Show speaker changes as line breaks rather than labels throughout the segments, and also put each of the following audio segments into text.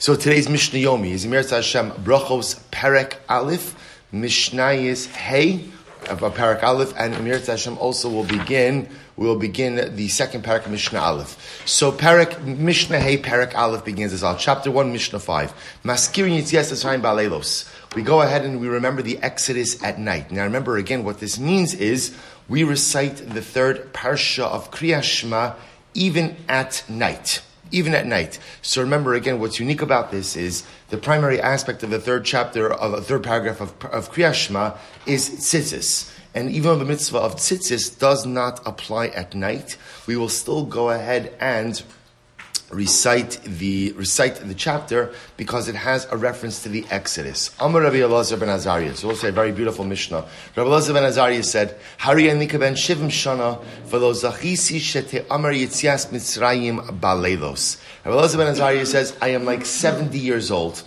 So today's Mishnah Yomi is Emir Hashem Brachos Perek Aleph, Mishnayis Hey, of Perek Aleph, and Emir Hashem also will begin, we will begin the second Perek Mishnah Aleph. So Perek, Mishnah Hey, Perek Aleph begins as well. Chapter 1, Mishnah 5. Maskirin Yitzias Asayim Balelos. We go ahead and we remember the Exodus at night. Now remember again, what this means is we recite the third Parsha of Kriyat Shema even at night even at night. So remember again, what's unique about this is the primary aspect of the third chapter of the third paragraph of, of Kriyat is tzitzis. And even the mitzvah of tzitzis does not apply at night, we will still go ahead and recite the recite the chapter because it has a reference to the Exodus. Amar Rabbi Elazar ben Azariah. It's also a very beautiful Mishnah. Rabbi Elazar ben Azariah said, "Hari anika ben shivim shana v'lo zachisi shete amar yitzias mitzrayim balelos." Rabbi Elazar ben Azariah says, "I am like seventy years old,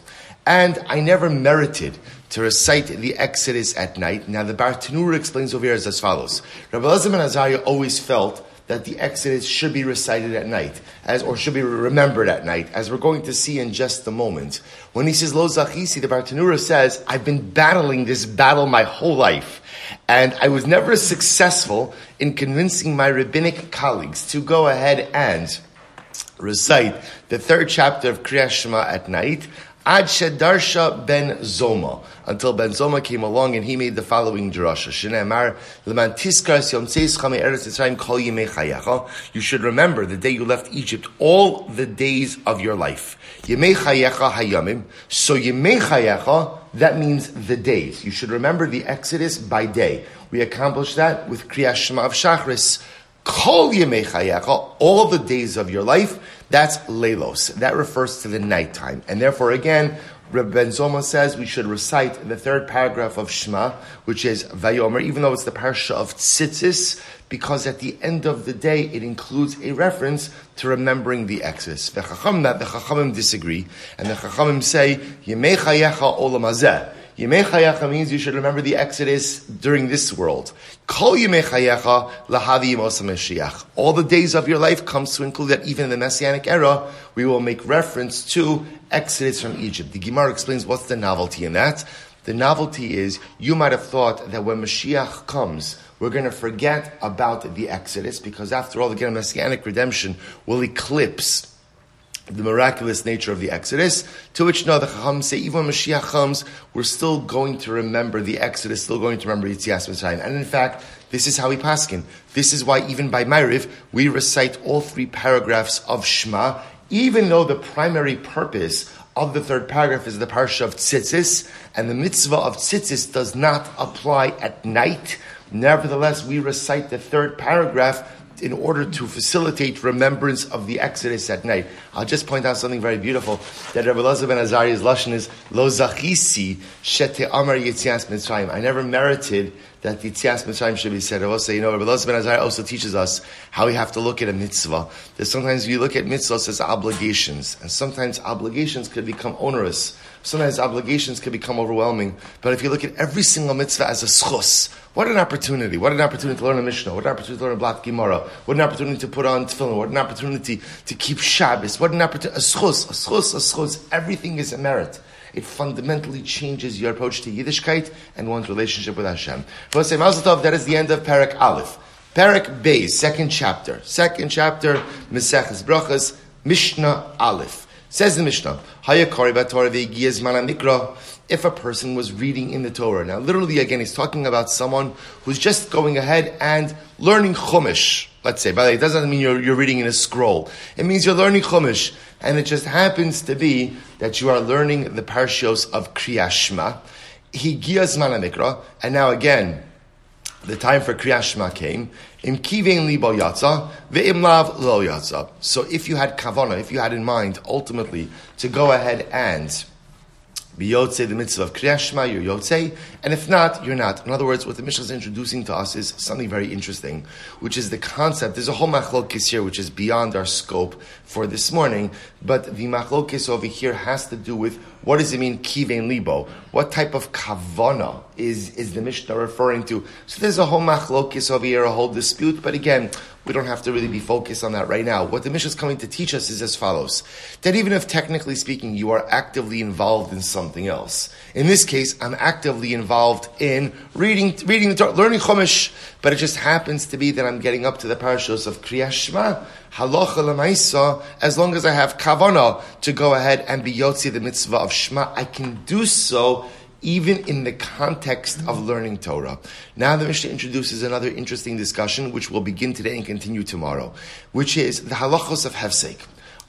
and I never merited." To recite the Exodus at night. Now the Bar Bartanura explains over here as follows. Rabbi Elazar ben Azariah always felt that the Exodus should be recited at night, as or should be remembered at night, as we're going to see in just a moment. When he says Lo Zachisi, the Bartanura says, I've been battling this battle my whole life, and I was never successful in convincing my rabbinic colleagues to go ahead and recite the third chapter of Kriyat Shema at night. Ad Shedarsha ben Zoma, until Ben Zoma came along and he made the following drasha. You should remember the day you left Egypt, all the days of your life. Hayamim. So yimei that means the days. You should remember the Exodus by day. We accomplished that with Kriyat Shema of Shachris. Kol yimei chayecha, all the days of your life. That's lelos. That refers to the nighttime. And therefore, again, Reb Ben Zoma says we should recite the third paragraph of Shema, which is Vayomer, even though it's the parsha of Tzitzis, because at the end of the day it includes a reference to remembering the Exodus. The Chachamim disagree, and the Chachamim say, Yemei Chayecha Olam Hazeh. Yemei Chayecha means you should remember the Exodus during this world. Kol Chayecha Mashiach. All the days of your life comes to include that even in the Messianic era, we will make reference to Exodus from Egypt. The Gemara explains what's the novelty in that. The novelty is you might have thought that when Mashiach comes, we're going to forget about the Exodus because after all, again, Messianic redemption will eclipse the miraculous nature of the Exodus, to which no, the Chacham say, even when Mashiach comes, we're still going to remember the Exodus, still going to remember Yitzias Mitzrayim. And in fact, this is how we paskin. This is why even by Ma'ariv, we recite all three paragraphs of Shema, even though the primary purpose of the third paragraph is the parsha of tzitzis, and the mitzvah of tzitzis does not apply at night. Nevertheless, we recite the third paragraph in order to facilitate remembrance of the Exodus at night. I'll just point out something very beautiful that Rabbi Elazar ben Azariah's lashon is Lo zachisi shete amar yitzias mitzrayim. I never merited that yitzias mitzrayim should be said. I will say, you know, Rabbi Elazar ben Azariah also teaches us how we have to look at a mitzvah. That sometimes we look at mitzvahs as obligations, and sometimes obligations could become onerous. Sometimes obligations can become overwhelming. But if you look at every single mitzvah as a schus, what an opportunity. What an opportunity to learn a Mishnah. What an opportunity to learn a Blatt Gemara. What an opportunity to put on tefillin. What an opportunity to keep Shabbos. What an opportunity. A schus, a schus, a schus. Everything is a merit. It fundamentally changes your approach to Yiddishkeit and one's relationship with Hashem. First, say, Tov, that is the end of Perek Aleph. Perek Beis, second chapter. Second chapter, Meseches Brachos, Mishnah Aleph. Says the Mishnah, if a person was reading in the Torah. Now, literally, again, he's talking about someone who's just going ahead and learning Chumash. Let's say, by the way, it doesn't mean you're, you're reading in a scroll. It means you're learning Chumash. And it just happens to be that you are learning the parshios of Kriyat Shema. He Mikra, and now again, the time for Kriyat Shema came. Im kivein libo yatza, ve'im lav lo yatza. So if you had kavana, if you had in mind ultimately to go ahead and be yotze the mitzvah of Kriyat Shema, you're yotze, and if not, you're not. In other words, what the Mishnah is introducing to us is something very interesting, which is the concept. There's a whole machlokis here, which is beyond our scope for this morning, but the machlokis over here has to do with what does it mean kivein libo? What type of kavana is, is the Mishnah referring to? So there's a whole machlokis over here, a whole dispute, but again, We don't have to really be focused on that right now. What the Mishnah is coming to teach us is as follows: that even if technically speaking you are actively involved in something else, in this case I'm actively involved in reading, reading the Torah, learning Chumash, but it just happens to be that I'm getting up to the parashos of Kriyas Shema, halacha lemaisa, as long as I have kavana to go ahead and be yotzi the mitzvah of Shema, I can do so even in the context of learning Torah. Now the Mishnah introduces another interesting discussion, which will begin today and continue tomorrow, which is the halachos of hefsek.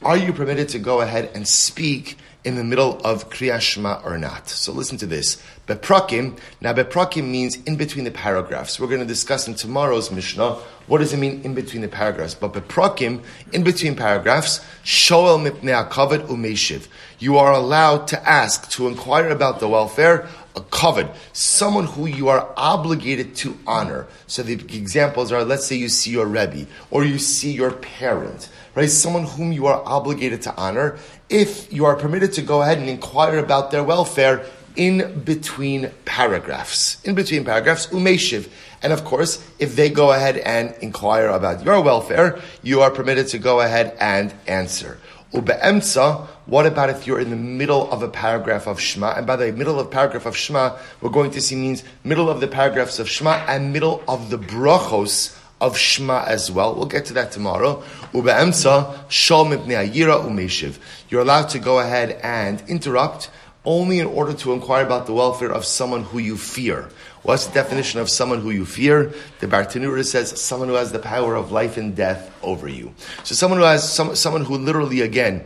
Are you permitted to go ahead and speak in the middle of Kriyas Shema or not? So listen to this. Beprakim, now beprakim means in between the paragraphs. We're going to discuss in tomorrow's Mishnah what does it mean in between the paragraphs. But beprakim, in between paragraphs, shoel mipnei akavad umeshiv. You are allowed to ask, to inquire about the welfare a covered, someone who you are obligated to honor. So the examples are, let's say you see your Rebbe, or you see your parent, right? Someone whom you are obligated to honor. If you are permitted to go ahead and inquire about their welfare in between paragraphs, in between paragraphs, umeshiv. And of course, if they go ahead and inquire about your welfare, you are permitted to go ahead and answer. Ube'emsa, what about if you're in the middle of a paragraph of Shema? And by the way, middle of paragraph of Shema, we're going to see means middle of the paragraphs of Shema and middle of the brachos of Shema as well. We'll get to that tomorrow. Ube'emsa, shol ayira umeshiv. You're allowed to go ahead and interrupt only in order to inquire about the welfare of someone who you fear. What's the definition of someone who you fear? The Bartanura says someone who has the power of life and death over you. So someone who has some, someone who literally again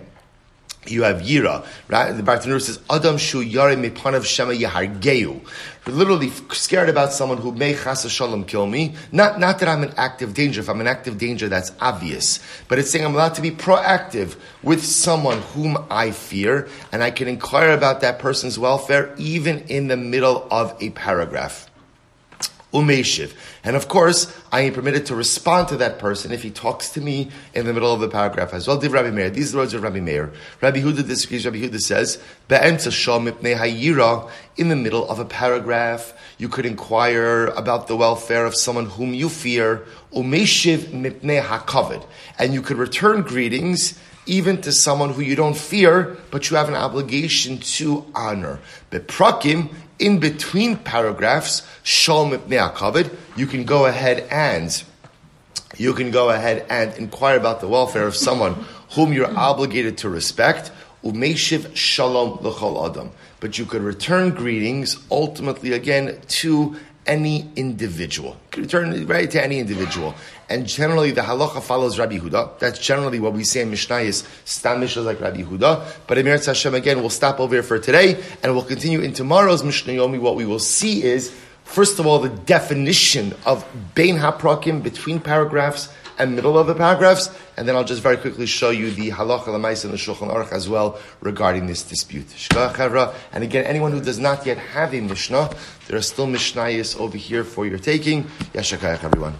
you have Yira, right? The Bartanur says, Adam shu yare mepanav shema yahargeu. Literally scared about someone who may chas shalom kill me. Not, not that I'm in active danger. If I'm in active danger, that's obvious. But it's saying I'm allowed to be proactive with someone whom I fear, and I can inquire about that person's welfare even in the middle of a paragraph umeshiv. And of course, I am permitted to respond to that person if he talks to me in the middle of the paragraph as well. Div Rabbi Meir. These are the words of Rabbi Meir. Rabbi Huda disagrees. Rabbi Huda says, in the middle of a paragraph, you could inquire about the welfare of someone whom you fear, umeshiv mipnei hakavod. And you could return greetings even to someone who you don't fear, but you have an obligation to honor. Beprakim, in between paragraphs, Shalom Mipnei you can go ahead and you can go ahead and inquire about the welfare of someone whom you're obligated to respect. Umeshiv Shalom L'chol Adam. But you could return greetings ultimately again to any individual. Could return right to any individual. And generally the halacha follows Rabbi Huda. That's generally what we say in Mishnah is Stam Mishnah like Rabbi Huda. But in Meretz Hashem again, we'll stop over here for today and we'll continue in tomorrow's Mishnah Yomi. What we will see is, first of all, the definition of Bein HaPrakim between paragraphs and middle of the paragraphs, and then I'll just very quickly show you the halacha lemais and the shulchan aruch as well regarding this dispute. And again, anyone who does not yet have a mishnah, there are still mishnayos over here for your taking. Yashakayach, everyone.